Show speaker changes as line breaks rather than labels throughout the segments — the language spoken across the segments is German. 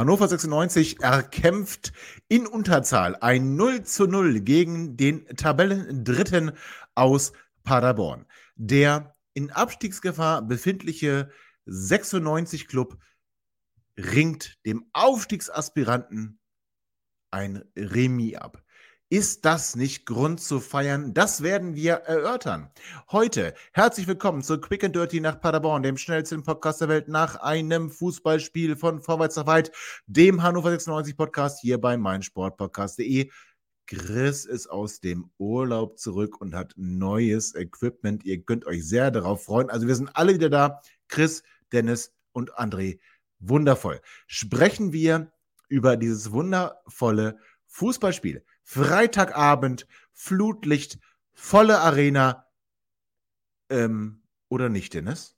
Hannover 96 erkämpft in Unterzahl ein 0 zu 0 gegen den Tabellendritten aus Paderborn. Der in Abstiegsgefahr befindliche 96 Club ringt dem Aufstiegsaspiranten ein Remis ab. Ist das nicht Grund zu feiern? Das werden wir erörtern. Heute herzlich willkommen zu Quick and Dirty nach Paderborn, dem schnellsten Podcast der Welt nach einem Fußballspiel von Vorwärts nach Weit, dem Hannover 96 Podcast hier bei meinsportpodcast.de. Chris ist aus dem Urlaub zurück und hat neues Equipment. Ihr könnt euch sehr darauf freuen. Also wir sind alle wieder da. Chris, Dennis und André. Wundervoll. Sprechen wir über dieses wundervolle Fußballspiel. Freitagabend, Flutlicht, volle Arena. Ähm, oder nicht, Dennis?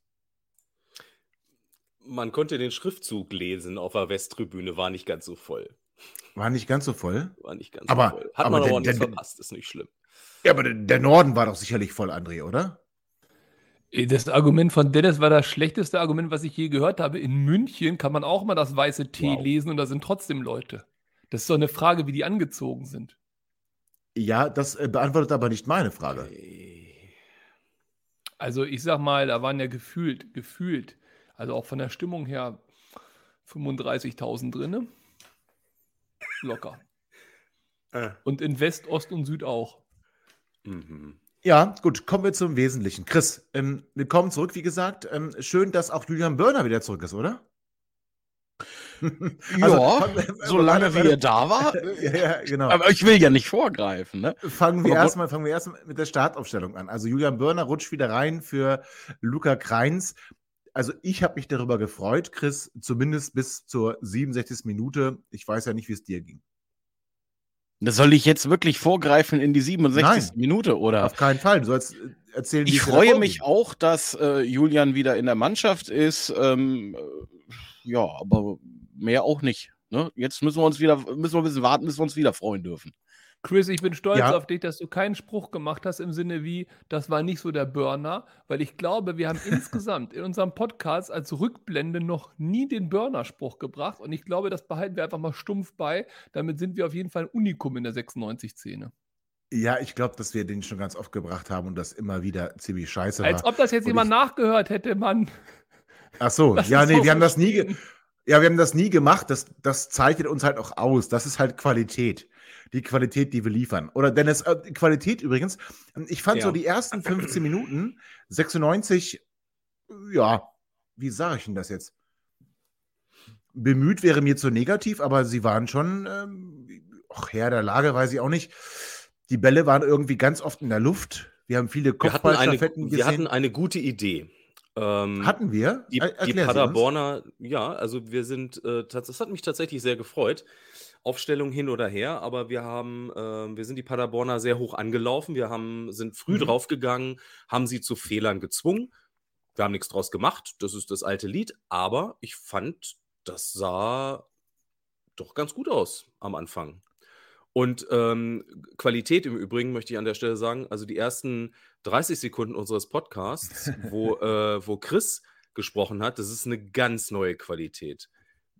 Man konnte den Schriftzug lesen auf der Westtribüne, war nicht ganz so voll.
War nicht ganz so voll?
War nicht ganz
aber,
so voll. Hat
aber
man aber
der,
nicht verpasst, ist nicht schlimm.
Ja, aber der, der Norden war doch sicherlich voll, André, oder?
Das Argument von Dennis war das schlechteste Argument, was ich je gehört habe. In München kann man auch mal das weiße T
Wow.
lesen und da sind trotzdem Leute. Das ist doch eine Frage, wie die angezogen sind.
Ja, das äh, beantwortet aber nicht meine Frage.
Also ich sag mal, da waren ja gefühlt, gefühlt, also auch von der Stimmung her 35.000 drinne. Locker.
Äh.
Und in West, Ost und Süd auch.
Mhm.
Ja, gut, kommen wir zum Wesentlichen. Chris, ähm, willkommen zurück, wie gesagt. Ähm, schön, dass auch Julian Börner wieder zurück ist, oder? Also,
ja,
wir-
solange er da war.
Ja, ja, genau.
Aber ich will ja nicht vorgreifen, ne?
Fangen wir erstmal fangen wir erstmal mit der Startaufstellung an. Also Julian Börner rutscht wieder rein für Luca Kreins. Also ich habe mich darüber gefreut, Chris, zumindest bis zur 67. Minute. Ich weiß ja nicht, wie es dir ging.
Das soll ich jetzt wirklich vorgreifen in die 67.
Nein.
Minute, oder?
Auf keinen Fall. Du sollst äh, erzählen,
Ich freue mich auch, dass äh, Julian wieder in der Mannschaft ist. Ähm, äh, ja, aber mehr auch nicht. Ne? Jetzt müssen wir uns wieder, müssen wir ein bisschen warten, bis wir uns wieder freuen dürfen.
Chris, ich bin stolz
Ja.
auf dich, dass du keinen Spruch gemacht hast im Sinne wie, das war nicht so der Burner, weil ich glaube, wir haben insgesamt in unserem Podcast als Rückblende noch nie den Burner-Spruch gebracht und ich glaube, das behalten wir einfach mal stumpf bei. Damit sind wir auf jeden Fall ein Unikum in der 96-Szene.
Ja, ich glaube, dass wir den schon ganz oft gebracht haben und das immer wieder ziemlich scheiße
Als
war.
ob das jetzt
Und
jemand nachgehört hätte, Mann.
Ach so,
Das
ja, nee,
so
wir haben das nie, ja, wir haben das nie gemacht. Das, das zeichnet uns halt auch aus. Das ist halt Qualität. Die Qualität, die wir liefern. Oder Dennis, äh, Qualität übrigens. Ich fand
Ja.
so die ersten 15 Minuten, 96, ja, wie sage ich denn das jetzt? Bemüht wäre mir zu negativ, aber sie waren schon, ähm, ach, Herr der Lage, weiß ich auch nicht. Die Bälle waren irgendwie ganz oft in der Luft. Wir haben viele Kopfballstaffetten
wir hatten
gesehen.
eine gute Idee. Ähm,
Hatten wir?
Die, die. Paderborner, ja, also wir sind, äh, das hat mich tatsächlich sehr gefreut. Aufstellung hin oder her, aber wir haben, äh, wir sind die Paderborner sehr hoch angelaufen. Wir haben, sind früh
Mhm.
draufgegangen, haben sie zu Fehlern gezwungen. Wir haben nichts draus gemacht, das ist das alte Lied, aber ich fand, das sah doch ganz gut aus am Anfang. Und ähm, Qualität im Übrigen möchte ich an der Stelle sagen, also die ersten 30 Sekunden unseres Podcasts, wo, äh, wo Chris gesprochen hat, das ist eine ganz neue Qualität.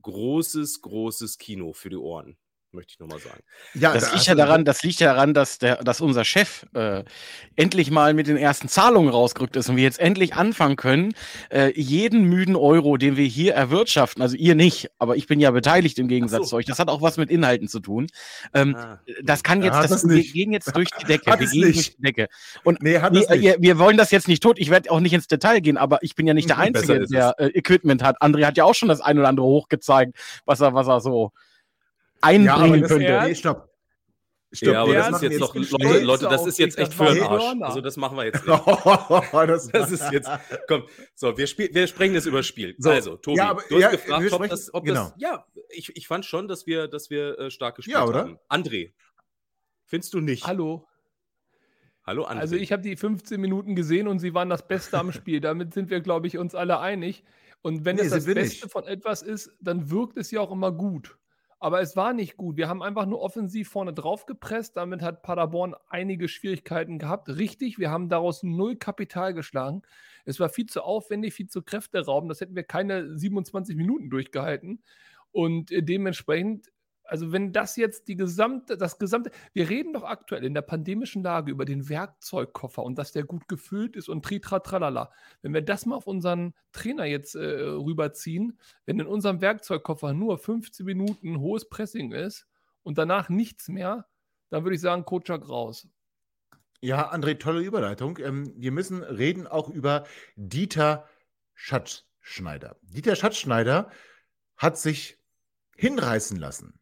Großes, großes Kino für die Ohren, möchte ich nochmal sagen.
Ja,
Das
da
liegt ja daran, das liegt ja daran, dass, der, dass unser Chef äh, endlich mal mit den ersten Zahlungen rausgerückt ist und wir jetzt endlich anfangen können, äh, jeden müden Euro, den wir hier erwirtschaften, also ihr nicht, aber ich bin ja beteiligt im Gegensatz
so.
zu euch, das hat auch was mit Inhalten zu tun. Ähm,
Ah.
Das kann jetzt,
hat
das, wir gehen jetzt durch die Decke. Wir gehen durch die Decke. Und
Nee, hat es nicht.
wir, wir wollen das jetzt nicht tot. Ich werde auch nicht ins Detail gehen, aber ich bin ja nicht der Einzige, der äh, Equipment hat. André hat ja auch schon das ein oder andere hochgezeigt, was er, was er so
Ja,
einbringen
das,
könnte.
nee, stopp. Stopp,
ja, aber
das
das ist jetzt noch. Leute, Leute, das ist jetzt echt
das
für den Arsch. Also das machen wir jetzt nicht.
das,
Das ist jetzt, komm, so, wir, spiel, wir sprechen das über Spiel.
So,
also, Tobi,
ja, aber-
du hast
ja,
gefragt, ob das, ob
genau.
das, ja, ich, ich fand schon, dass wir, dass wir äh, stark gespielt
Ja, oder?
haben. André, findest du nicht?
Hallo.
Hallo, André.
Also ich habe die 15 Minuten gesehen und sie waren das Beste am Spiel. Damit sind wir, glaube ich, uns alle einig. Und wenn
Nee,
es das Beste
nicht.
von etwas ist, dann wirkt es ja auch immer gut. Aber es war nicht gut. Wir haben einfach nur offensiv vorne drauf gepresst. Damit hat Paderborn einige Schwierigkeiten gehabt. Richtig, wir haben daraus null Kapital geschlagen. Es war viel zu aufwendig, viel zu kräfteraubend. Das hätten wir keine 27 Minuten durchgehalten. Und äh, dementsprechend, also wenn das jetzt die gesamte, das gesamte, wir reden doch aktuell in der pandemischen Lage über den Werkzeugkoffer und dass der gut gefüllt ist und tritra tralala. Wenn wir das mal auf unseren Trainer jetzt äh, rüberziehen, wenn in unserem Werkzeugkoffer nur 15 Minuten hohes Pressing ist und danach nichts mehr, dann würde ich sagen, Kotschak raus.
Ja, André, tolle Überleitung. Ähm, wir müssen reden auch über Dieter Schatzschneider. Dieter Schatzschneider hat sich hinreißen lassen,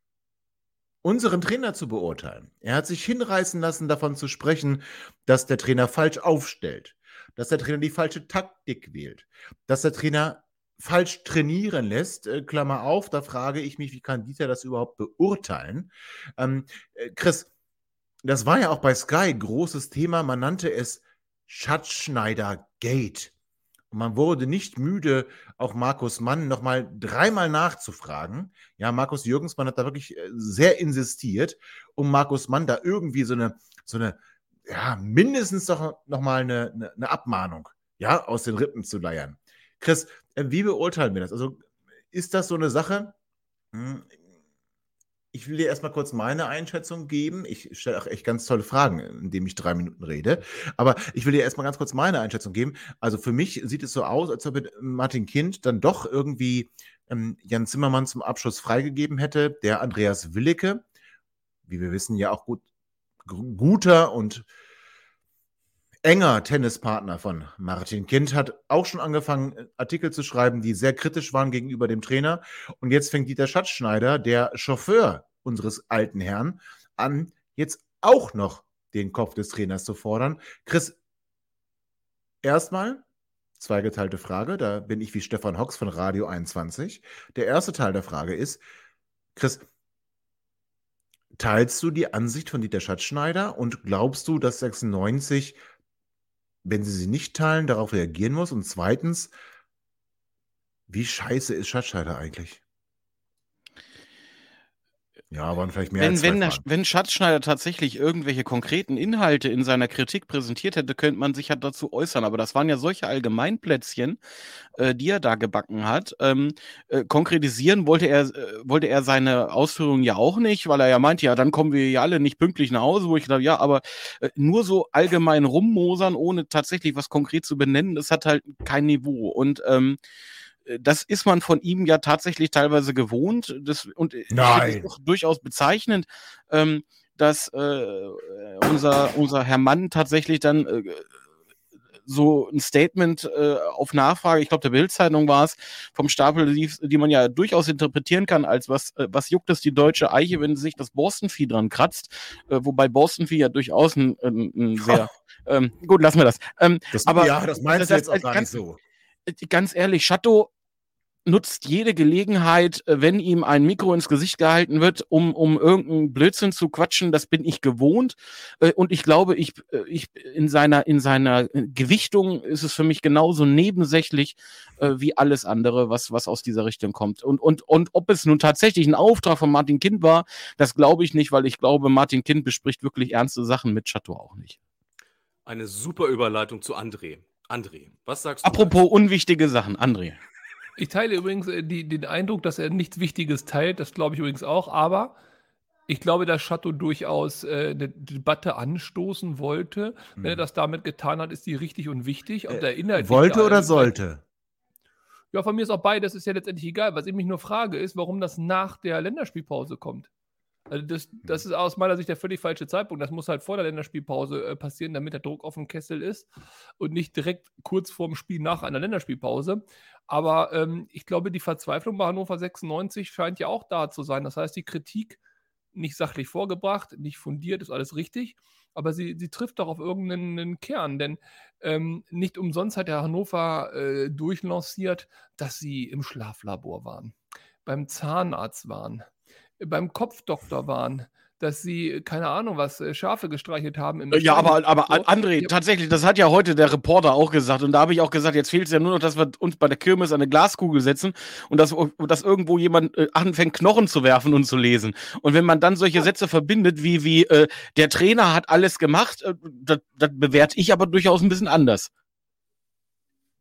unseren Trainer zu beurteilen. Er hat sich hinreißen lassen, davon zu sprechen, dass der Trainer falsch aufstellt, dass der Trainer die falsche Taktik wählt, dass der Trainer falsch trainieren lässt. Äh, Klammer auf, da frage ich mich, wie kann Dieter das überhaupt beurteilen? Ähm, äh, Chris, das war ja auch bei Sky großes Thema. Man nannte es Schatzschneider Gate. Man wurde nicht müde, auch Markus Mann nochmal dreimal nachzufragen. Ja, Markus Jürgensmann hat da wirklich äh, sehr insistiert, um Markus Mann da irgendwie so eine, so eine, ja, mindestens doch nochmal eine, eine, Abmahnung, ja, aus den Rippen zu leiern. Chris, äh, wie beurteilen wir das? Also, ist das so eine Sache? Ich will dir erstmal kurz meine Einschätzung geben. Ich stelle auch echt ganz tolle Fragen, indem ich drei Minuten rede. Aber ich will dir erstmal ganz kurz meine Einschätzung geben. Also für mich sieht es so aus, als ob Martin Kind dann doch irgendwie ähm, Jan Zimmermann zum Abschluss freigegeben hätte. Der Andreas Willicke, wie wir wissen, ja auch gut, guter und enger Tennispartner von Martin Kind, hat auch schon angefangen, Artikel zu schreiben, die sehr kritisch waren gegenüber dem Trainer. Und jetzt fängt Dieter Schatzschneider, der Chauffeur unseres alten Herrn, an, jetzt auch noch den Kopf des Trainers zu fordern. Chris, erstmal zweigeteilte Frage, da bin ich wie Stefan Hox von Radio 21. Der erste Teil der Frage ist, Chris, teilst du die Ansicht von Dieter Schatzschneider und glaubst du, dass 96 wenn sie sie nicht teilen, darauf reagieren muss? Und zweitens, wie scheiße ist Schatzschneider eigentlich? Ja, waren vielleicht mehr
Wenn,
als
wenn, der, wenn Schatzschneider tatsächlich irgendwelche konkreten Inhalte in seiner Kritik präsentiert hätte, könnte man sich ja dazu äußern. Aber das waren ja solche Allgemeinplätzchen, äh, die er da gebacken hat. Ähm, äh, konkretisieren wollte er, äh, wollte er seine Ausführungen ja auch nicht, weil er ja meinte, ja, dann kommen wir ja alle nicht pünktlich nach Hause, wo ich dachte, ja, aber äh, nur so allgemein rummosern, ohne tatsächlich was konkret zu benennen, das hat halt kein Niveau. Und ähm, das ist man von ihm ja tatsächlich teilweise gewohnt. Das, und finde
Nein.
auch durchaus bezeichnend, ähm, dass äh, unser, unser Herr Mann tatsächlich dann äh, so ein Statement äh, auf Nachfrage, ich glaube der Bildzeitung war es, vom Stapel lief, die man ja durchaus interpretieren kann als was, äh, was juckt es die deutsche Eiche, wenn sich das Borstenvieh dran kratzt, äh, wobei Borstenvieh ja durchaus ein, ein, ein sehr, ähm, gut, lassen wir das. Ähm,
Das,
aber
ja, das meinst
das-
du jetzt
das-
auch gar
ganz-
nicht so.
Ganz ehrlich, Chateau nutzt jede Gelegenheit, äh, wenn ihm ein Mikro ins Gesicht gehalten wird, um, um irgendeinen Blödsinn zu quatschen. Das bin ich gewohnt. Äh, Und ich glaube, ich, äh, ich in seiner, in seiner äh, Gewichtung ist es für mich genauso nebensächlich äh, wie alles andere, was, was aus dieser Richtung kommt. Und, und, und ob es nun tatsächlich ein Auftrag von Martin Kind war, das glaube ich nicht, weil ich glaube, Martin Kind bespricht wirklich ernste Sachen mit Chateau auch nicht.
Eine super Überleitung zu André. André, was sagst du?
Apropos unwichtige Sachen, André.
Ich teile übrigens äh, die, den Eindruck, dass er nichts Wichtiges teilt. Das glaube ich übrigens auch. Aber ich glaube, dass Chateau durchaus äh, eine Debatte anstoßen wollte. Wenn er
Hm.
das damit getan hat, ist die richtig und wichtig. Ob
Äh,
der Inhalt
Wollte oder sollte?
Ja, von mir ist auch beides, ist ja letztendlich egal. Was ich mich nur frage, ist, warum das nach der Länderspielpause kommt. Also das, das ist aus meiner Sicht der völlig falsche Zeitpunkt. Das muss halt vor der Länderspielpause äh, passieren, damit der Druck auf dem Kessel ist und nicht direkt kurz vorm Spiel nach einer Länderspielpause. Aber ähm, ich glaube, die Verzweiflung bei Hannover 96 scheint ja auch da zu sein. Das heißt, die Kritik nicht sachlich vorgebracht, nicht fundiert, ist alles richtig. Aber sie, sie trifft doch auf irgendeinen Kern, denn ähm, nicht umsonst hat der Hannover äh, durchlanciert, dass sie im Schlaflabor waren, beim Zahnarzt waren, beim Kopfdoktor waren, dass sie, keine Ahnung, was, äh, Schafe gestreichelt haben im
Ja, aber, aber
So,
André,
ja.
tatsächlich, das hat ja heute der Reporter auch gesagt. Und da habe ich auch gesagt, jetzt fehlt es ja nur noch, dass wir uns bei der Kirmes an eine Glaskugel setzen und dass, dass irgendwo jemand äh, anfängt, Knochen zu werfen und zu lesen. Und wenn man dann solche Sätze verbindet, wie, wie äh, der Trainer hat alles gemacht, äh, das, das bewerte ich aber durchaus ein bisschen anders.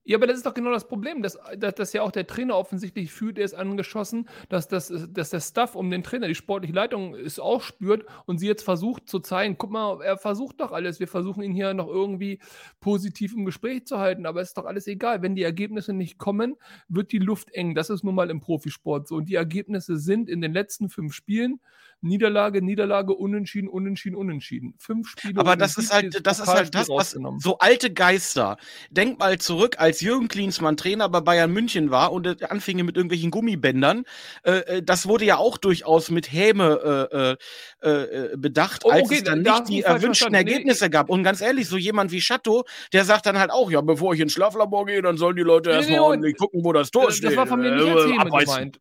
Ja, aber das ist doch genau das Problem, dass, dass, dass ja auch der Trainer offensichtlich fühlt, er ist angeschossen, dass, dass, dass der Staff um den Trainer, die sportliche Leitung es auch spürt und sie jetzt versucht zu zeigen, guck mal, er versucht doch alles, wir versuchen ihn hier noch irgendwie positiv im Gespräch zu halten, aber es ist doch alles egal, wenn die Ergebnisse nicht kommen, wird die Luft eng, das ist nun mal im Profisport so. Und die Ergebnisse sind in den letzten fünf Spielen Niederlage, Niederlage, Unentschieden, Unentschieden, Unentschieden. Fünf Spiele.
Aber das ist halt, das ist halt das, was so alte Geister. Denk mal zurück, als Jürgen Klinsmann Trainer bei Bayern München war und äh, anfing mit irgendwelchen Gummibändern. Äh, äh, das wurde ja auch durchaus mit Häme äh, äh, äh, bedacht,
Oh,
als
okay,
es dann
da
nicht die erwünschten.
Nee,
Ergebnisse gab. Und ganz ehrlich, so jemand wie Chateau, der sagt dann halt auch, ja, bevor ich ins Schlaflabor gehe, dann sollen die Leute erstmal
nee,
ordentlich gucken, wo das Tor steht.
das war von mir nicht
Äh,
als Häme gemeint.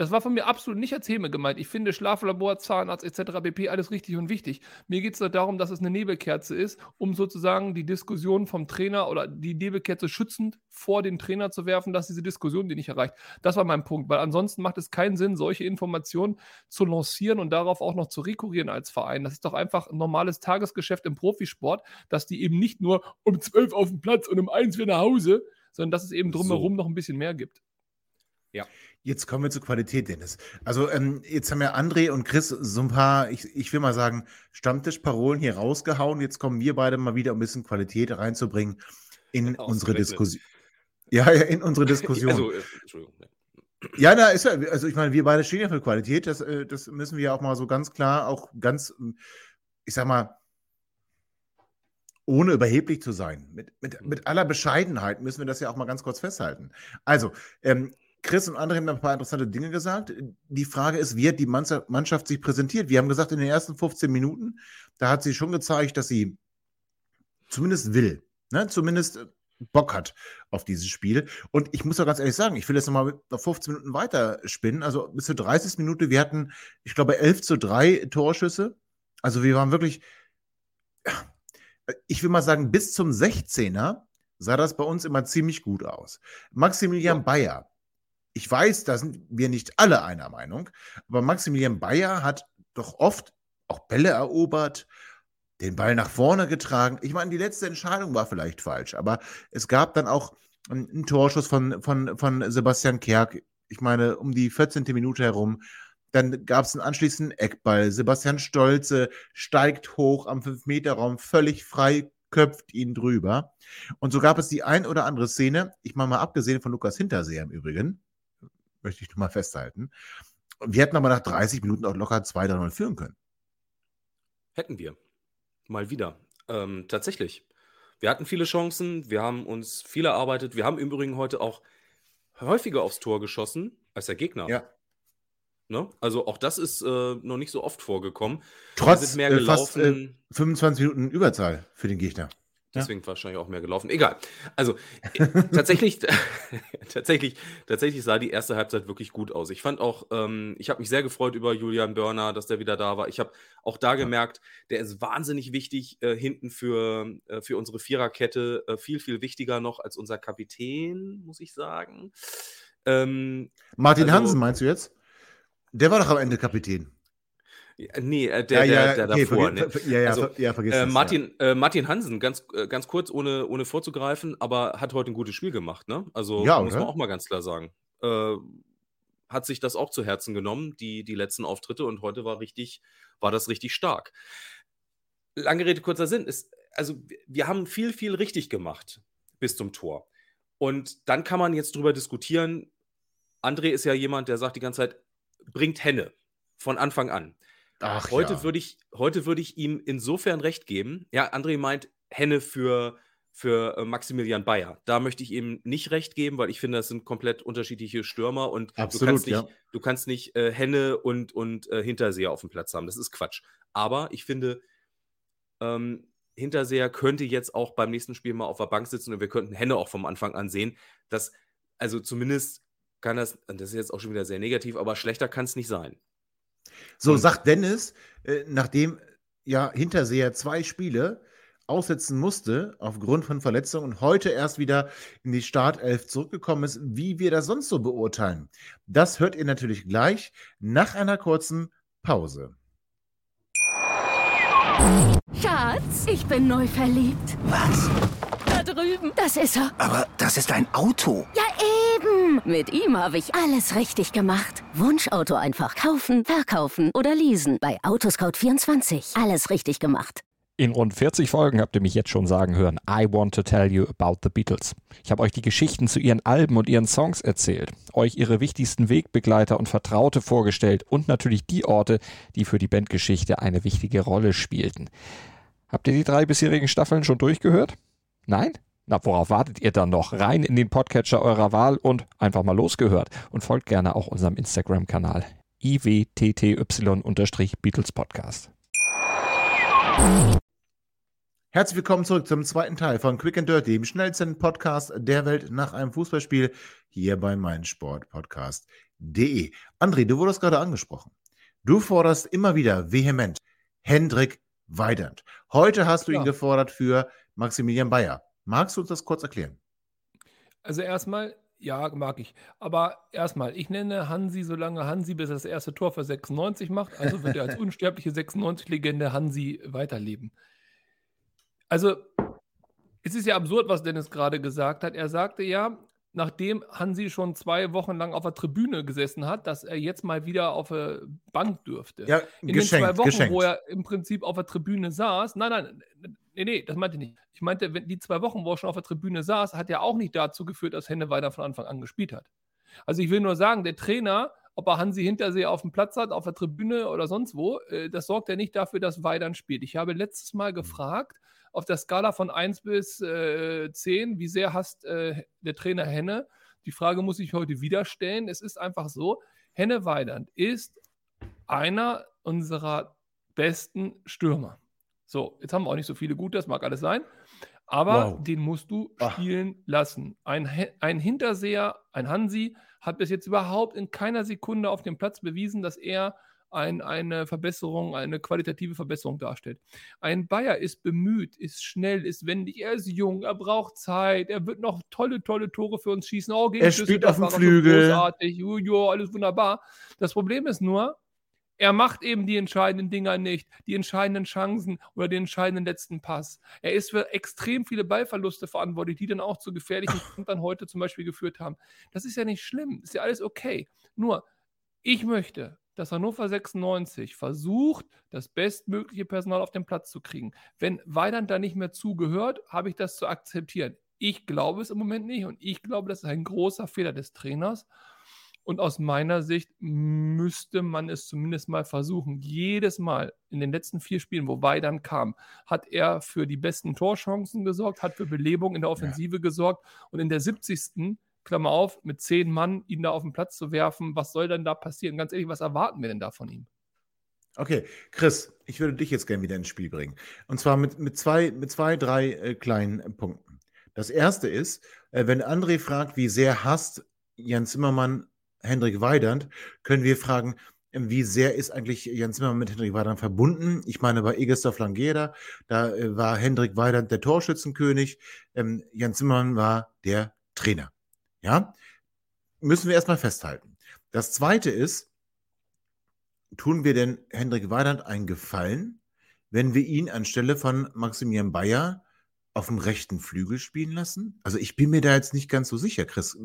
Das war von mir absolut nicht als Häme gemeint. Ich finde Schlaflabor, Zahnarzt etc. pp. alles richtig und wichtig. Mir geht es nur darum, dass es eine Nebelkerze ist, um sozusagen die Diskussion vom Trainer oder die Nebelkerze schützend vor den Trainer zu werfen, dass diese Diskussion die nicht erreicht. Das war mein Punkt, weil ansonsten macht es keinen Sinn, solche Informationen zu lancieren und darauf auch noch zu rekurrieren als Verein. Das ist doch einfach ein normales Tagesgeschäft im Profisport, dass die eben nicht nur um 12 auf dem Platz und um 1 wieder nach Hause, sondern dass es eben drumherum noch ein bisschen mehr gibt.
Jetzt kommen wir zur Qualität, Dennis. Also ähm, jetzt haben ja André und Chris so ein paar, ich, ich will mal sagen, Stammtischparolen hier rausgehauen. Jetzt kommen wir beide mal wieder, um ein bisschen Qualität reinzubringen in unsere. Diskussion. Ja, ja, in unsere Diskussion.
Also, äh, Entschuldigung. ja.
Na, ist ja, also ich meine, wir beide stehen ja für Qualität. Das, äh, das müssen wir ja auch mal so ganz klar, auch ganz, ich sag mal, ohne überheblich zu sein. Mit, mit, mit aller Bescheidenheit müssen wir das ja auch mal ganz kurz festhalten. Also, ähm, Chris und andere haben ein paar interessante Dinge gesagt. Die Frage ist, wie hat die Mannschaft sich präsentiert? Wir haben gesagt, in den ersten 15 Minuten, da hat sie schon gezeigt, dass sie zumindest will, ne? zumindest äh, Bock hat auf dieses Spiel. Und ich muss auch ganz ehrlich sagen, ich will jetzt nochmal auf 15 Minuten weiter spinnen. Also bis zur 30. Minute, wir hatten, ich glaube, 11 zu 3 Torschüsse. Also wir waren wirklich, ich will mal sagen, bis zum 16er sah das bei uns immer ziemlich gut aus. Maximilian
Ja.
Bayer, ich weiß, da sind wir nicht alle einer Meinung, aber Maximilian Bayer hat doch oft auch Bälle erobert, den Ball nach vorne getragen. Ich meine, die letzte Entscheidung war vielleicht falsch, aber es gab dann auch einen einen Torschuss von, von, von Sebastian Kerk, ich meine, um die 14. Minute herum. Dann gab es einen anschließenden Eckball. Sebastian Stolze steigt hoch am 5-Meter-Raum, völlig frei, köpft ihn drüber. Und so gab es die ein oder andere Szene, ich meine mal abgesehen von Lukas Hinterseher im Übrigen, möchte ich nur mal festhalten. Wir hätten aber nach 30 Minuten auch locker 2-3-0 führen können.
Hätten wir. Mal wieder. Ähm, tatsächlich. Wir hatten viele Chancen, wir haben uns viel erarbeitet. Wir haben im Übrigen heute auch häufiger aufs Tor geschossen als der Gegner.
Ja.
Ne? Also auch das ist äh, noch nicht so oft vorgekommen.
Trotz
mehr
äh, fast
gelaufen.
äh, 25 Minuten Überzahl für den Gegner. Ja.
Deswegen wahrscheinlich auch mehr gelaufen. Egal. Also äh, tatsächlich, tatsächlich, tatsächlich sah die erste Halbzeit wirklich gut aus. Ich fand auch, ähm, ich habe mich sehr gefreut über Julian Börner, dass der wieder da war. Ich habe auch da gemerkt, der ist wahnsinnig wichtig äh, hinten für, äh, für unsere Viererkette. Äh, viel, viel wichtiger noch als unser Kapitän, muss ich sagen. Ähm,
Martin
Also-
Hansen meinst du jetzt? Der war doch am Ende Kapitän.
Ja, nee, äh, der, der, der
okay,
davor. ne?
ja, ja,
Also,
ja, vergiss
Äh, Martin, äh, Martin Hansen, ganz, äh, ganz kurz, ohne, ohne vorzugreifen, aber hat heute ein gutes Spiel gemacht, ne? Also
Ja,
muss man
oder?
auch mal ganz klar sagen. Äh, hat sich das auch zu Herzen genommen, die, die letzten Auftritte, und heute war richtig, war das richtig stark. Lange Rede, kurzer Sinn. Ist, also, wir- wir haben viel, viel richtig gemacht bis zum Tor. Und dann kann man jetzt drüber diskutieren. André ist ja jemand, der sagt die ganze Zeit, bringt Henne von Anfang an.
Ach,
Heute
ja.
würde ich, heute würde ich ihm insofern recht geben. Ja, André meint Henne für für äh, Maximilian Bayer. Da möchte ich ihm nicht recht geben, weil ich finde, das sind komplett unterschiedliche Stürmer und
Absolut,
du kannst nicht,
ja.
du kannst nicht äh, Henne und, und äh, Hinterseher auf dem Platz haben. Das ist Quatsch. Aber ich finde, ähm, Hinterseher könnte jetzt auch beim nächsten Spiel mal auf der Bank sitzen und wir könnten Henne auch vom Anfang an sehen. Dass, also zumindest kann das, das ist jetzt auch schon wieder sehr negativ, aber schlechter kann es nicht sein.
So
Und-
sagt Dennis, äh, nachdem ja Hinterseher zwei Spiele aussetzen musste aufgrund von Verletzungen und heute erst wieder in die Startelf zurückgekommen ist, wie wir das sonst so beurteilen. Das hört ihr natürlich gleich nach einer kurzen Pause.
Schatz, ich bin neu verliebt.
Was?
Da drüben. Das ist er.
Aber das ist ein Auto.
Ja, eben. Mit ihm habe ich alles richtig gemacht. Wunschauto einfach kaufen, verkaufen oder leasen. Bei Autoscout24. Alles richtig gemacht.
In rund 40 Folgen habt ihr mich jetzt schon sagen hören, I want to tell you about the Beatles. Ich habe euch die Geschichten zu ihren Alben und ihren Songs erzählt, euch ihre wichtigsten Wegbegleiter und Vertraute vorgestellt und natürlich die Orte, die für die Bandgeschichte eine wichtige Rolle spielten. Habt ihr die drei bisherigen Staffeln schon durchgehört? Nein? Na, worauf wartet ihr dann noch? Rein in den Podcatcher eurer Wahl und einfach mal losgehört. Und folgt gerne auch unserem Instagram-Kanal iwtty-Beatles Podcast.
Herzlich willkommen zurück zum zweiten Teil von Quick and Dirty, dem schnellsten Podcast der Welt nach einem Fußballspiel hier bei meinsportpodcast.de. André, du wurdest gerade angesprochen. Du forderst immer wieder vehement Hendrik Weidand. Heute hast du
Ja.
ihn gefordert für Maximilian Bayer. Magst du uns das kurz erklären?
Also erstmal, ja, mag ich. Aber erstmal, ich nenne Hansi so lange Hansi, bis er das erste Tor für 96 macht. Also wird er als unsterbliche 96-Legende Hansi weiterleben. Also, es ist ja absurd, was Dennis gerade gesagt hat. Er sagte ja, nachdem Hansi schon zwei Wochen lang auf der Tribüne gesessen hat, dass er jetzt mal wieder auf der Bank dürfte.
Ja,
in den zwei Wochen,
geschenkt.
wo er im Prinzip auf der Tribüne saß, nein, nein, nee, nee, das meinte ich nicht. Ich meinte, wenn die zwei Wochen, wo er schon auf der Tribüne saß, hat ja auch nicht dazu geführt, dass Henne weiter von Anfang an gespielt hat. Also ich will nur sagen, der Trainer, ob er Hansi Hintersee auf dem Platz hat, auf der Tribüne oder sonst wo, äh, das sorgt ja nicht dafür, dass Weidern spielt. Ich habe letztes Mal gefragt, auf der Skala von 1 bis äh, 10, wie sehr hasst äh, der Trainer Henne? Die Frage muss ich heute wieder stellen. Es ist einfach so, Henne Weidand ist einer unserer besten Stürmer. So, jetzt haben wir auch nicht so viele gute, das mag alles sein. Aber
Wow.
den musst du
Ah.
spielen lassen. Ein, ein Hinterseher, ein Hansi, hat bis jetzt überhaupt in keiner Sekunde auf dem Platz bewiesen, dass er ein, eine Verbesserung, eine qualitative Verbesserung darstellt. Ein Bayer ist bemüht, ist schnell, ist wendig, er ist jung, er braucht Zeit, er wird noch tolle, tolle Tore für uns schießen. Oh, gegen
Er spielt
Düsseldorf
auf dem Flügel.
Großartig, Jojo, alles wunderbar. Das Problem ist nur, er macht eben die entscheidenden Dinger nicht, die entscheidenden Chancen oder den entscheidenden letzten Pass. Er ist für extrem viele Ballverluste verantwortlich, die dann auch zu gefährlichen Kontern heute zum Beispiel geführt haben. Das ist ja nicht schlimm, ist ja alles okay. Nur, ich möchte, dass Hannover 96 versucht, das bestmögliche Personal auf den Platz zu kriegen. Wenn Weidand da nicht mehr zugehört, habe ich das zu akzeptieren. Ich glaube es im Moment nicht und ich glaube, das ist ein großer Fehler des Trainers. Und aus meiner Sicht müsste man es zumindest mal versuchen. Jedes Mal in den letzten vier Spielen, wo Weidand kam, hat er für die besten Torchancen gesorgt, hat für Belebung in der Offensive gesorgt und in der 70. Klammer auf, mit zehn Mann ihn da auf den Platz zu werfen, was soll denn da passieren? Ganz ehrlich, was erwarten wir denn da von ihm?
Okay, Chris, ich würde dich jetzt gerne wieder ins Spiel bringen. Und zwar mit, mit, zwei, mit zwei, drei äh, kleinen äh, Punkten. Das erste ist, äh, wenn André fragt, wie sehr hasst Jan Zimmermann Hendrik Weidand, können wir fragen, äh, wie sehr ist eigentlich Jan Zimmermann mit Hendrik Weidand verbunden? Ich meine, bei Egersdorf Langeda, da äh, war Hendrik Weidand der Torschützenkönig, ähm, Jan Zimmermann war der Trainer. Ja, müssen wir erstmal festhalten. Das zweite ist, tun wir denn Hendrik Weidand einen Gefallen, wenn wir ihn anstelle von Maximilian Bayer auf dem rechten Flügel spielen lassen? Also ich bin mir da jetzt nicht ganz so sicher, Chris.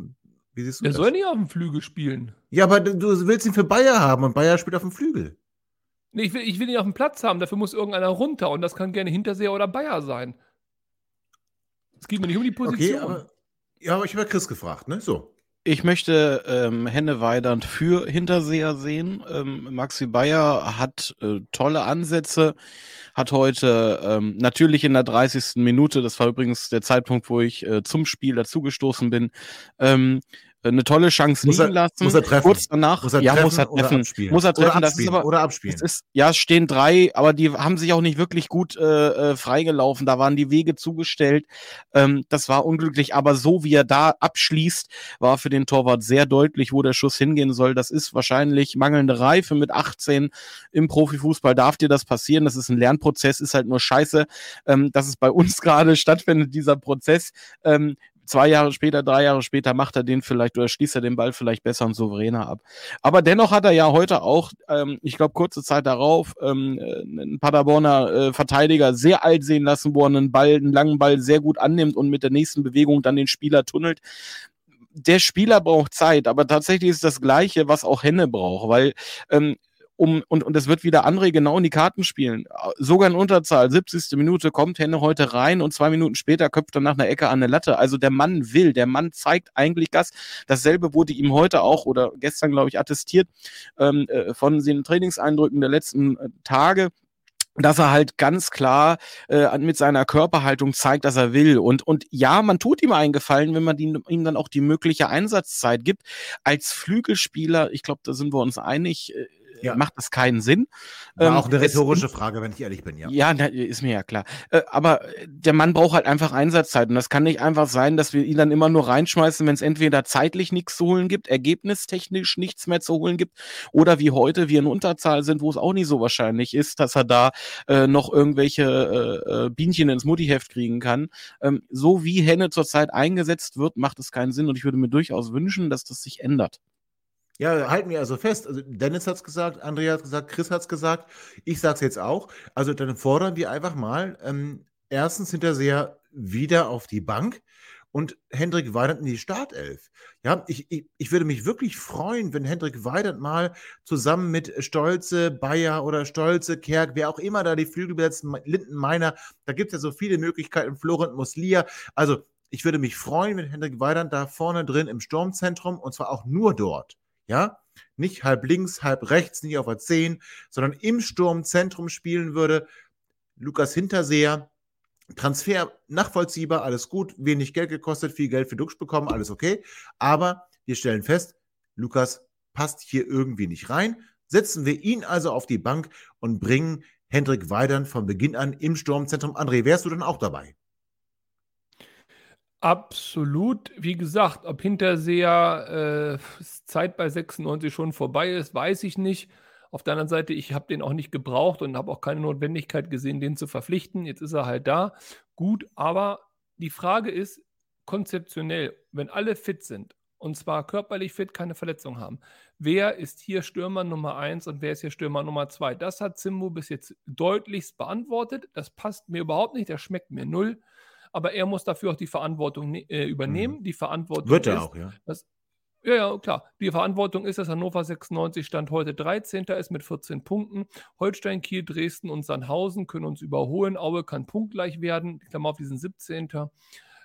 Wie siehst du
Er
das?
soll nicht auf dem Flügel spielen.
ja, aber du- du willst ihn für Bayer haben und Bayer spielt auf dem Flügel.
Nee, ich will, ich will ihn auf dem Platz haben, dafür muss irgendeiner runter und das kann gerne Hinterseher oder Bayer sein. Es geht mir nicht um die Position.
Okay, aber, ja, aber ich habe Chris gefragt, ne? So.
Ich möchte ähm, Henne Weidand für Hinterseher sehen. Ähm, Maxi Bayer hat äh, tolle Ansätze, hat heute ähm, natürlich in der 30. Minute, das war übrigens der Zeitpunkt, wo ich äh, zum Spiel dazugestoßen bin, ähm, eine tolle Chance
Muss
liegen
er-
lassen.
muss er treffen?
Kurz danach,
Muss er
ja,
treffen
muss er
oder
treffen.
abspielen?
Muss er
Oder
treffen. Das ist
abspielen,
aber,
oder abspielen.
Ist, ja, es stehen drei, aber die haben sich auch nicht wirklich gut äh, äh, freigelaufen. Da waren die Wege zugestellt. Ähm, das war unglücklich, aber so wie er da abschließt, war für den Torwart sehr deutlich, wo der Schuss hingehen soll. Das ist wahrscheinlich mangelnde Reife mit 18 im Profifußball. Darf dir das passieren? Das ist ein Lernprozess, ist halt nur scheiße, ähm, dass es bei uns gerade stattfindet, dieser Prozess. Ähm, zwei Jahre später, drei Jahre später macht er den vielleicht oder schließt er den Ball vielleicht besser und souveräner ab. Aber dennoch hat er ja heute auch, ähm, ich glaube, kurze Zeit darauf, ähm, äh, einen Paderborner äh, Verteidiger sehr alt sehen lassen, wo er einen Ball, einen langen Ball sehr gut annimmt und mit der nächsten Bewegung dann den Spieler tunnelt. Der Spieler braucht Zeit, aber tatsächlich ist das Gleiche, was auch Henne braucht, weil ähm, um, und, und es wird wieder André genau in die Karten spielen. Sogar in Unterzahl, 70. Minute kommt Henne heute rein und zwei Minuten später köpft er nach einer Ecke an eine Latte. Also der Mann will, der Mann zeigt eigentlich Gas. Dasselbe wurde ihm heute auch oder gestern, glaube ich, attestiert ähm, äh, von den Trainingseindrücken der letzten äh, Tage dass er halt ganz klar äh, mit seiner Körperhaltung zeigt, dass er will. Und, und ja, man tut ihm einen Gefallen, wenn man die, ihm dann auch die mögliche Einsatzzeit gibt. Als Flügelspieler, ich glaube, da sind wir uns einig, äh,
Ja.
macht das keinen Sinn.
War
Ähm,
auch eine
es-
rhetorische Frage, wenn ich ehrlich bin, ja.
ja, ist mir ja klar. Äh, aber der Mann braucht halt einfach Einsatzzeit. Und das kann nicht einfach sein, dass wir ihn dann immer nur reinschmeißen, wenn es entweder zeitlich nichts zu holen gibt, ergebnistechnisch nichts mehr zu holen gibt, oder wie heute wir in Unterzahl sind, wo es auch nicht so wahrscheinlich ist, dass er da äh, noch irgendwelche äh, äh, Bienchen ins Muttiheft kriegen kann. Ähm, so wie Henne zurzeit eingesetzt wird, macht es keinen Sinn. Und ich würde mir durchaus wünschen, dass das sich ändert.
Ja, halten wir also fest. Also Dennis hat es gesagt, Andrea hat gesagt, Chris hat es gesagt, ich sage es jetzt auch. Also dann fordern wir einfach mal ähm, erstens Hinterseher wieder auf die Bank und Hendrik Weidand in die Startelf. Ja, ich, ich, ich würde mich wirklich freuen, wenn Hendrik Weidand mal zusammen mit Stolze, Bayer oder Stolze, Kerk, wer auch immer da die Flügel besetzt, Linden Meiner, da gibt es ja so viele Möglichkeiten, Florent Muslia. Also ich würde mich freuen, wenn Hendrik Weidand da vorne drin im Sturmzentrum und zwar auch nur dort ja, nicht halb links, halb rechts, nicht auf der 10, sondern im Sturmzentrum spielen würde. Lukas Hinterseher, Transfer nachvollziehbar, alles gut, wenig Geld gekostet, viel Geld für Duxch bekommen, alles okay. Aber wir stellen fest, Lukas passt hier irgendwie nicht rein. Setzen wir ihn also auf die Bank und bringen Hendrik Weidern von Beginn an im Sturmzentrum. André, wärst du dann auch dabei?
Absolut. Wie gesagt, ob Hinterseher äh, Zeit bei 96 schon vorbei ist, weiß ich nicht. Auf der anderen Seite, ich habe den auch nicht gebraucht und habe auch keine Notwendigkeit gesehen, den zu verpflichten. Jetzt ist er halt da. Gut, aber die Frage ist konzeptionell, wenn alle fit sind, und zwar körperlich fit, keine Verletzung haben, wer ist hier Stürmer Nummer 1 und wer ist hier Stürmer Nummer 2? Das hat Zimbo bis jetzt deutlichst beantwortet. Das passt mir überhaupt nicht, das schmeckt mir null. Aber er muss dafür auch die Verantwortung äh, übernehmen. Die Verantwortung
Wird er
ist,
auch, ja.
dass, ja, ja, klar. Die Verantwortung ist, dass Hannover 96 Stand heute 13. ist mit 14 Punkten. Holstein, Kiel, Dresden und Sandhausen können uns überholen. Aue kann punktgleich werden. Ich Klammer auf diesen 17.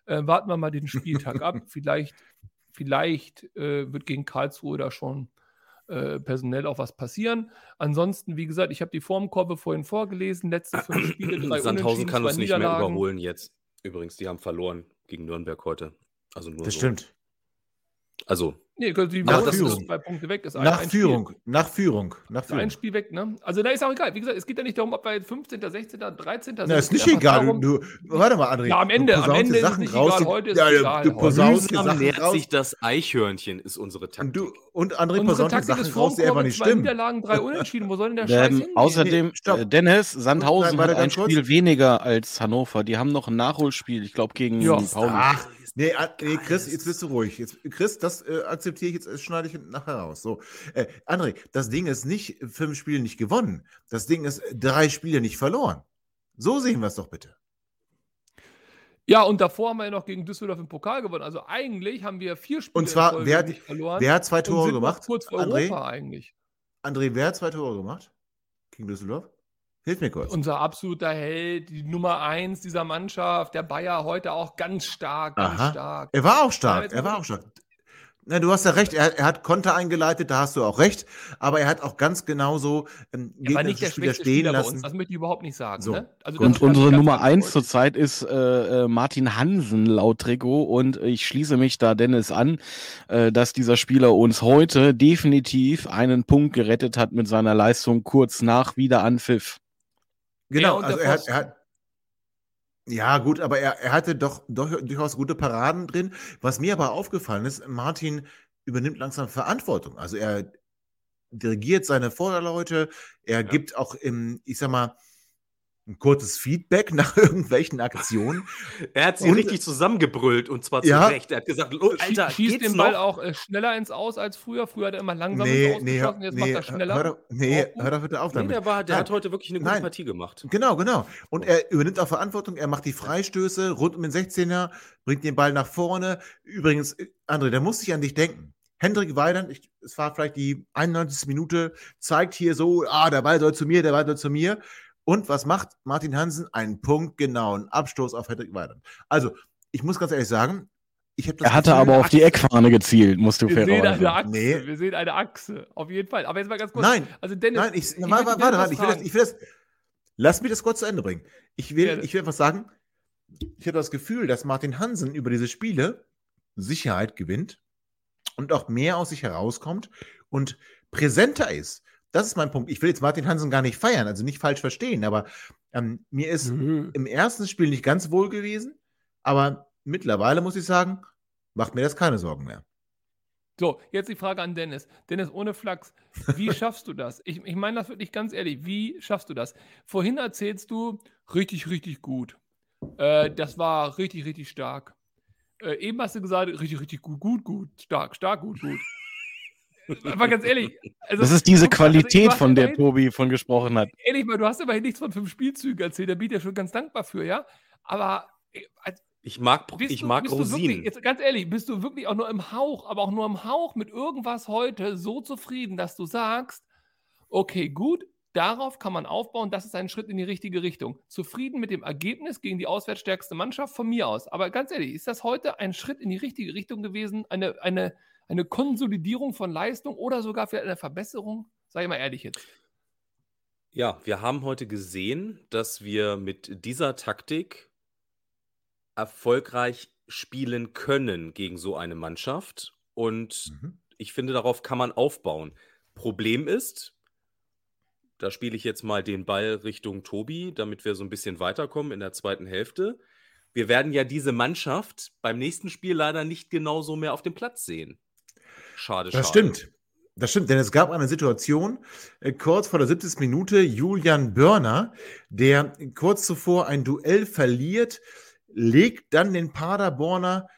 Äh, warten wir mal den Spieltag ab. Vielleicht, vielleicht äh, wird gegen Karlsruhe da schon äh, personell auch was passieren. Ansonsten, wie gesagt, ich habe die Formkurve vorhin vorgelesen. Letzte fünf Spiele, drei
Sandhausen kann uns nicht mehr überholen jetzt. Übrigens, die haben verloren gegen Nürnberg heute. Also nur
Das
so.
stimmt.
Also,
Nee, die
Nach
Nach das
Führung.
ist zwei Punkte weg. Ist ein,
Nach
Spiel.
Führung, nach Führung, nach
Ist ein
Führung.
Spiel weg, ne? Also da ist auch egal. Wie gesagt, es geht ja nicht darum, ob wir jetzt 15., 16., 13.
Na,
sind.
ist
Es
nicht egal.
darum-
Du, du, warte mal, André.
Ja, am Ende-
du
am Ende
die
ist es
Sachen
nicht
raus,
egal. Heute ist
ja,
es
du-
egal.
Du die
mühsam
Sachen raus.
sich das Eichhörnchen, ist unsere
Und,
Taktik.
du, und André
Taktik ist
Sachen raus, die einfach nicht
zwei
stimmen.
Niederlagen, drei Unentschieden. Wo soll denn der Scheiß
Ähm,
hingehen?
außerdem,
Nee,
äh, Dennis, Sandhausen
Warte,
hat ein
ganz kurz.
Spiel weniger als Hannover. Die haben noch ein Nachholspiel, ich glaube, gegen
Ja.
Pauli.
Ach, nee, a- nee, Chris, jetzt bist du ruhig. Jetzt, Chris, das äh, akzeptiere ich jetzt, das schneide ich nachher raus. So, äh, André, das Ding ist nicht fünf Spiele nicht gewonnen. Das Ding ist drei Spiele nicht verloren. So sehen wir es doch bitte.
Ja, und davor haben wir ja noch gegen Düsseldorf im Pokal gewonnen. Also eigentlich haben wir vier Spiele
Und zwar, wer hat-
nicht verloren.
Wer hat zwei Tore gemacht?
kurz vor
André?
Europa eigentlich.
André, wer hat zwei Tore gemacht? Gegen Düsseldorf? Hilf mir kurz.
Unser absoluter Held, die Nummer eins dieser Mannschaft, der Bayer heute auch ganz stark, ganz
Aha.
stark.
Er war auch stark. Er war auch stark. Na, du hast ja recht, er, er hat Konter eingeleitet, da hast du auch recht, aber er hat auch ganz genauso ähm,
Er war nicht der
Spieler stehen
Spieler bei uns,
lassen.
das möchte ich überhaupt nicht sagen.
So.
Ne? Also das
Und
ist
unsere Nummer eins zurzeit ist äh, äh, Martin Hansen laut Trikot und ich schließe mich da Dennis an, äh, dass dieser Spieler uns heute definitiv einen Punkt gerettet hat mit seiner Leistung kurz nach Wiederanpfiff.
Genau,
und
also
der
er hat, er hat. Ja, gut, aber er, er hatte doch, doch durchaus gute Paraden drin. Was mir aber aufgefallen ist, Martin übernimmt langsam Verantwortung. Also er dirigiert seine Vorderleute, er gibt auch im, ich sag mal, ein kurzes Feedback nach irgendwelchen Aktionen.
Er hat sie
Und-
richtig zusammengebrüllt und zwar zu
Ja.
Recht. Er hat gesagt, oh, Alter,
Schie- schießt
geht's
den Ball
noch?
auch äh, schneller ins Aus als früher. Früher hat er immer langsam
Nee,
ins
nee,
jetzt
nee,
macht er
hör
schneller.
doch, nee,
gut.
hör doch bitte auf
Nee,
damit.
der, war, der
Nein.
hat heute wirklich eine gute
Nein.
Partie gemacht.
Genau, genau. Und er übernimmt auch Verantwortung. Er macht die Freistöße rund um den 16er, bringt den Ball nach vorne. Übrigens, äh, André, da muss ich an dich denken. Hendrik Weidand, ich, es war vielleicht die 91. Minute, zeigt hier so, ah, der Ball soll zu mir, der Ball soll zu mir. Und was macht Martin Hansen? Einen punktgenauen Abstoß auf Hendrik Weidand. Also, ich muss ganz ehrlich sagen, ich habe das
Er hatte
Gefühl,
aber auf die Eckfahne gezielt, musst du
Wir sehen eine. Achse.
Nee.
Wir sehen eine Achse. Auf jeden Fall. Aber jetzt mal ganz kurz.
Nein,
Also Dennis,
Nein, ich,
ich
warte, warte, ich will, das, ich will das. Lass mich das kurz zu Ende bringen. Ich will,
Gerne.
ich will etwas sagen. Ich habe das Gefühl, dass Martin Hansen über diese Spiele Sicherheit gewinnt und auch mehr aus sich herauskommt und präsenter ist. Das ist mein Punkt. Ich will jetzt Martin Hansen gar nicht feiern, also nicht falsch verstehen, aber ähm, mir ist
Nö.
im ersten Spiel nicht ganz wohl gewesen, aber mittlerweile muss ich sagen, macht mir das keine Sorgen mehr.
So, jetzt die Frage an Dennis. Dennis, ohne Flachs, wie schaffst du das? Ich, ich meine das wirklich ganz ehrlich. Wie schaffst du das? Vorhin erzählst du, richtig, richtig gut. Äh, das war richtig, richtig stark. Äh, eben hast du gesagt, richtig, richtig gut, gut, gut, stark, stark, gut, gut. Aber ganz ehrlich. Also,
Das ist diese
guck also
Qualität,
war
von der
immerhin-
Tobi von gesprochen hat.
Ehrlich mal, du hast immerhin nichts von fünf Spielzügen erzählt, da bin ich ja schon ganz dankbar für, ja? Aber äh, als-
Ich mag,
bist
ich
du,
mag
bist du wirklich,
Rosinen.
jetzt ganz ehrlich, bist du wirklich auch nur im Hauch, aber auch nur im Hauch mit irgendwas heute so zufrieden, dass du sagst, okay, gut, darauf kann man aufbauen, das ist ein Schritt in die richtige Richtung. Zufrieden mit dem Ergebnis gegen die auswärtsstärkste Mannschaft von mir aus. Aber ganz ehrlich, ist das heute ein Schritt in die richtige Richtung gewesen? Eine, eine, eine Konsolidierung von Leistung oder sogar vielleicht eine Verbesserung? Sei mal ehrlich jetzt.
Ja, wir haben heute gesehen, dass wir mit dieser Taktik erfolgreich spielen können gegen so eine Mannschaft. Und
Mhm.
ich finde, darauf kann man aufbauen. Problem ist, da spiele ich jetzt mal den Ball Richtung Tobi, damit wir so ein bisschen weiterkommen in der zweiten Hälfte. Wir werden ja diese Mannschaft beim nächsten Spiel leider nicht genauso mehr auf dem Platz sehen. Schade,
Das
schade.
stimmt. Das stimmt, denn es gab eine Situation, äh, kurz vor der 70. Minute, Julian Börner, der kurz zuvor ein Duell verliert, legt dann den Paderborner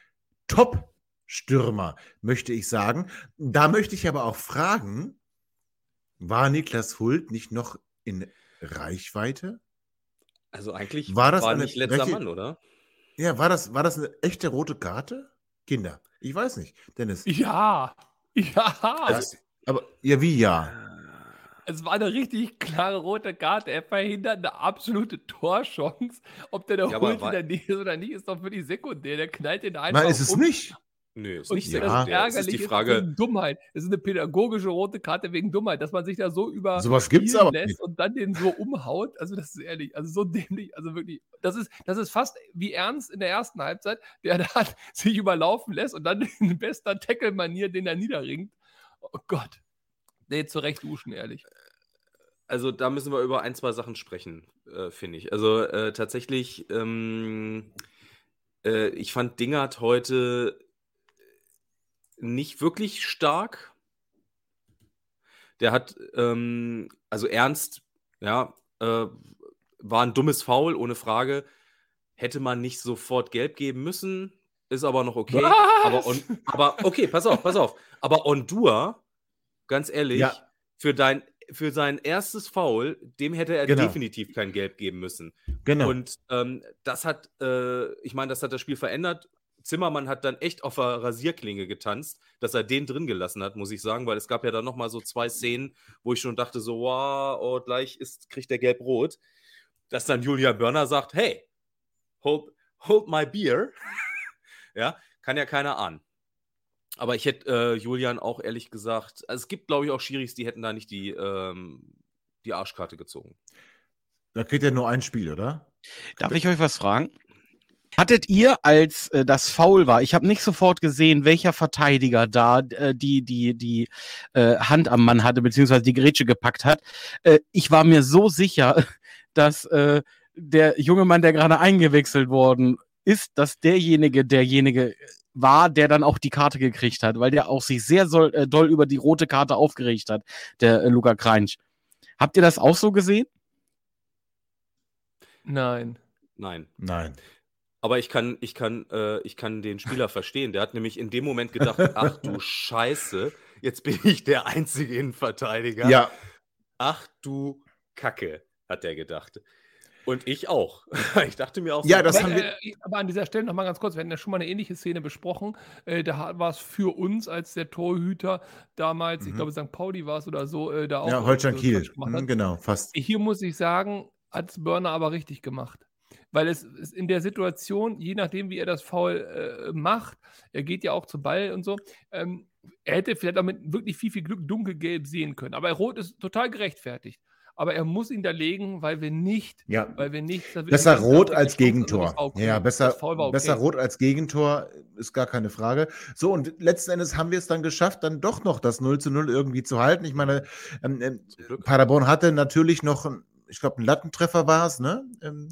Top-Stürmer, möchte ich sagen. Da möchte ich aber auch fragen, war Niklas Hult nicht noch in Reichweite?
Also eigentlich
War
war,
das eine
nicht letzter
rechte-
Mann, oder?
Ja, war das, war das eine echte rote Karte? Kinder, ich weiß nicht. Dennis,
Ja, ja.
das, aber ja, wie ja?
Es war eine richtig klare rote Karte. Er verhindert eine absolute Torchance. Ob der da
Ja,
holt in der Nähe ist oder nicht, ist doch wirklich sekundär. Der knallt den einfach
Nein, ist es
um.
nicht.
Nö, ist
Und
nicht
Ja.
das
sekundär. Es ist die
ist
Frage,
wegen Dummheit. Es ist eine pädagogische rote Karte wegen Dummheit, dass man sich da so über
Sowas gibt's aber
lässt
nicht.
und dann den so umhaut. Also das ist ehrlich, also so dämlich, also wirklich. Das ist, das ist fast wie Ernst in der ersten Halbzeit, der da sich überlaufen lässt und dann in bester Tackle-Manier den er niederringt. Oh Gott. Nee, zurecht duschen, ehrlich.
also da müssen wir über ein, zwei Sachen sprechen, äh, finde ich. Also äh, tatsächlich, ähm, äh, ich fand Dingert heute nicht wirklich stark. Der hat, ähm, also Ernst, ja, äh, war ein dummes Foul, ohne Frage. Hätte man nicht sofort gelb geben müssen, ist aber noch okay. Aber, on, aber okay, pass auf, pass auf. Aber Ondua, ganz ehrlich,
Ja.
für, dein, für sein erstes Foul, dem hätte er
Genau.
definitiv kein Gelb geben müssen.
Genau.
Und ähm, das hat, äh, ich meine, das hat das Spiel verändert. Zimmermann hat dann echt auf der Rasierklinge getanzt, dass er den drin gelassen hat, muss ich sagen, weil es gab ja dann nochmal so zwei Szenen, wo ich schon dachte, so, wow, oh, gleich ist, kriegt der gelb-rot. Dass dann Julia Börner sagt, hey, hold, hold my beer. ja, kann ja keiner ahnen. Aber ich hätte äh, Julian auch ehrlich gesagt, also es gibt, glaube ich, auch Schiris, die hätten da nicht die, ähm, die Arschkarte gezogen.
Da kriegt er nur ein Spiel, oder?
Darf ich euch was fragen? Hattet ihr, als äh, das Foul war, ich habe nicht sofort gesehen, welcher Verteidiger da äh, die, die, die äh, Hand am Mann hatte, beziehungsweise die Grätsche gepackt hat. Äh, ich war mir so sicher, dass äh, der junge Mann, der gerade eingewechselt worden ist, dass derjenige, derjenige war, der dann auch die Karte gekriegt hat, weil der auch sich sehr soll, äh, doll über die rote Karte aufgeregt hat, der äh, Luca Kreinsch. Habt ihr das auch so gesehen?
Nein.
Nein.
Nein.
Aber ich kann, ich kann, äh, ich kann den Spieler verstehen. Der hat nämlich in dem Moment gedacht, ach du Scheiße, jetzt bin ich der einzige Innenverteidiger.
Ja,
Ach du Kacke, hat der gedacht. Und ich auch. Ich dachte mir auch
Ja,
so,
das
aber,
haben wir-
äh, aber an dieser Stelle noch mal ganz kurz, wir hatten ja schon mal eine ähnliche Szene besprochen. Äh, da war es für uns, als der Torhüter damals, ich
Mhm.
glaube St. Pauli war es oder so, äh, da auch
ja
äh,
Holstein
so
Kiel. Mhm, genau, fast.
Hier muss ich sagen, hat es Burner aber richtig gemacht. Weil es ist in der Situation, je nachdem, wie er das Foul äh, macht, er geht ja auch zum Ball und so, ähm, er hätte vielleicht auch mit wirklich viel, viel Glück dunkelgelb sehen können. Aber Rot ist total gerechtfertigt. Aber er muss ihn da legen, weil wir nicht,
Ja.
weil wir nicht.
Besser rot als Gegentor.
okay.
Ja, besser,
okay.
besser rot als Gegentor ist gar keine Frage. So, und letzten Endes haben wir es dann geschafft, dann doch noch das 0 zu 0 irgendwie zu halten. Ich meine, ähm, ähm. Paderborn hatte natürlich noch, ich glaube, ein Lattentreffer war es, ne? Ähm,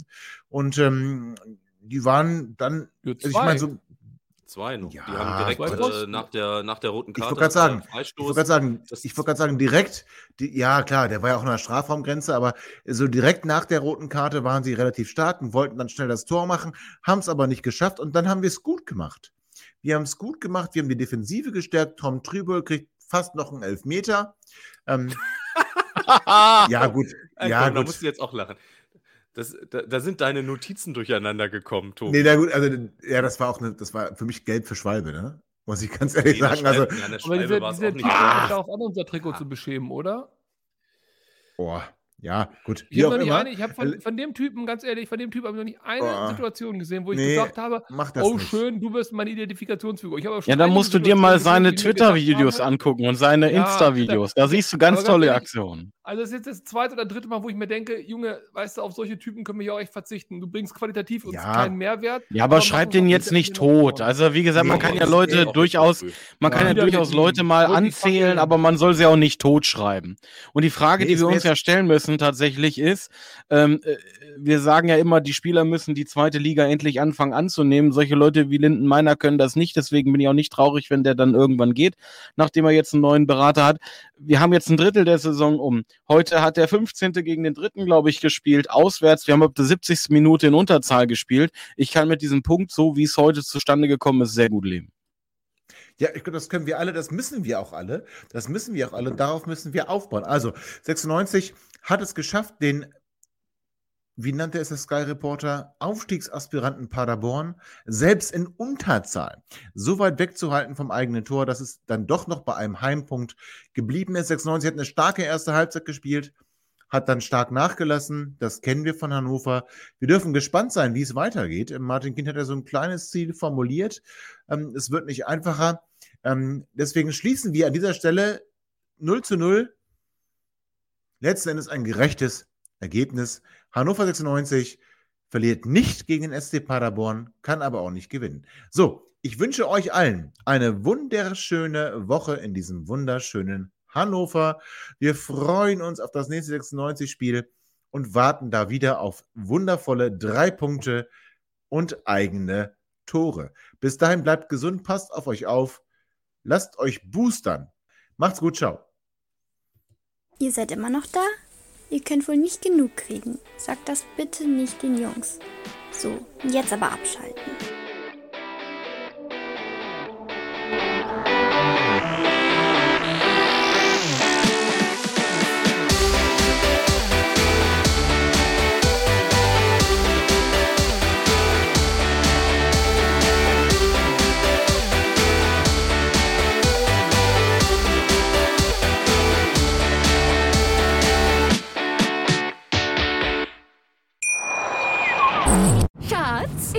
und ähm, die waren dann,
Ja,
also ich
zwei.
meine, so,
Zwei noch.
Ja,
die haben direkt äh, nach, der, nach der roten
Ich
Karte.
wollte gerade sagen,
äh,
ich wollte gerade sagen, ich wollte gerade sagen, direkt, die, ja klar, der war ja auch an der Strafraumgrenze, aber so direkt nach der roten Karte waren sie relativ stark und wollten dann schnell das Tor machen, haben es aber nicht geschafft und dann haben wir es gut gemacht. Wir haben es gut gemacht, wir haben die Defensive gestärkt, Tom Trübel kriegt fast noch einen Elfmeter. Ähm, ja gut, ja
komm, da
gut.
musst du jetzt auch lachen. Das, da, da sind deine Notizen durcheinander gekommen, Tobi.
Nee, na gut, also ja, das war auch eine, das war für mich gelb für Schwalbe, ne? Muss ich ganz ehrlich
Nee, das
sagen. Also,
Schwalbe- ja, eine
Aber diese, diese
auch nicht.
Ah.
darauf an, unser Trikot zu beschämen, oder?
boah, ja, gut.
Ich habe noch nicht
immer.
eine, ich habe von,
Äh,
von dem Typen, ganz ehrlich, von dem Typen habe ich noch nicht eine
Oh.
Situation gesehen, wo ich
Nee,
gesagt habe,
Mach das
oh
nicht.
schön, du bist meine Identifikationsfigur. Ich habe aber schon
Ja, dann musst du dir mal seine Twitter-Videos angucken und seine
Ja,
Insta-Videos. Da siehst du ganz tolle
ehrlich,
Aktionen.
Also das ist jetzt das zweite oder dritte Mal, wo ich mir denke, Junge, weißt du, auf solche Typen können wir ja auch echt verzichten. Du bringst qualitativ uns
Ja.
keinen Mehrwert.
Ja, aber
aber
schreib den jetzt nicht tot. Also wie gesagt, man
Nee,
kann ja Leute durchaus, man
Ja.
kann ja durchaus Leute mal anzählen, aber man soll sie auch nicht totschreiben. Und die Frage,
Nee,
die wir uns ja stellen müssen tatsächlich ist, ähm, äh, wir sagen ja immer, die Spieler müssen die zweite Liga endlich anfangen anzunehmen. Solche Leute wie Linden Meiner können das nicht, deswegen bin ich auch nicht traurig, wenn der dann irgendwann geht, nachdem er jetzt einen neuen Berater hat. Wir haben jetzt ein Drittel der Saison um. Heute hat der 15. gegen den dritten, glaube ich, gespielt, auswärts. Wir haben ab der 70. Minute in Unterzahl gespielt. Ich kann mit diesem Punkt, so wie es heute zustande gekommen ist, sehr gut leben.
Ja, ich glaube, das können wir alle, das müssen wir auch alle. Das müssen wir auch alle. Darauf müssen wir aufbauen. Also, 96 hat es geschafft, den, wie nannte es der Sky Reporter, Aufstiegsaspiranten Paderborn selbst in Unterzahl so weit wegzuhalten vom eigenen Tor, dass es dann doch noch bei einem Heimpunkt geblieben ist. 96 hat eine starke erste Halbzeit gespielt, hat dann stark nachgelassen. Das kennen wir von Hannover. Wir dürfen gespannt sein, wie es weitergeht. Martin Kind hat ja so ein kleines Ziel formuliert. Ähm, es wird nicht einfacher. Ähm, deswegen schließen wir an dieser Stelle 0 zu 0. Letzten Endes ein gerechtes Ergebnis. Hannover 96 verliert nicht gegen den SC Paderborn, kann aber auch nicht gewinnen. So, ich wünsche euch allen eine wunderschöne Woche in diesem wunderschönen Hannover. Wir freuen uns auf das nächste 96-Spiel und warten da wieder auf wundervolle drei Punkte und eigene Tore. Bis dahin bleibt gesund, passt auf euch auf, lasst euch boostern. Macht's gut, ciao.
Ihr seid immer noch da? Ihr könnt wohl nicht genug kriegen. Sagt das bitte nicht den Jungs. So, jetzt aber abschalten.